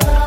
close.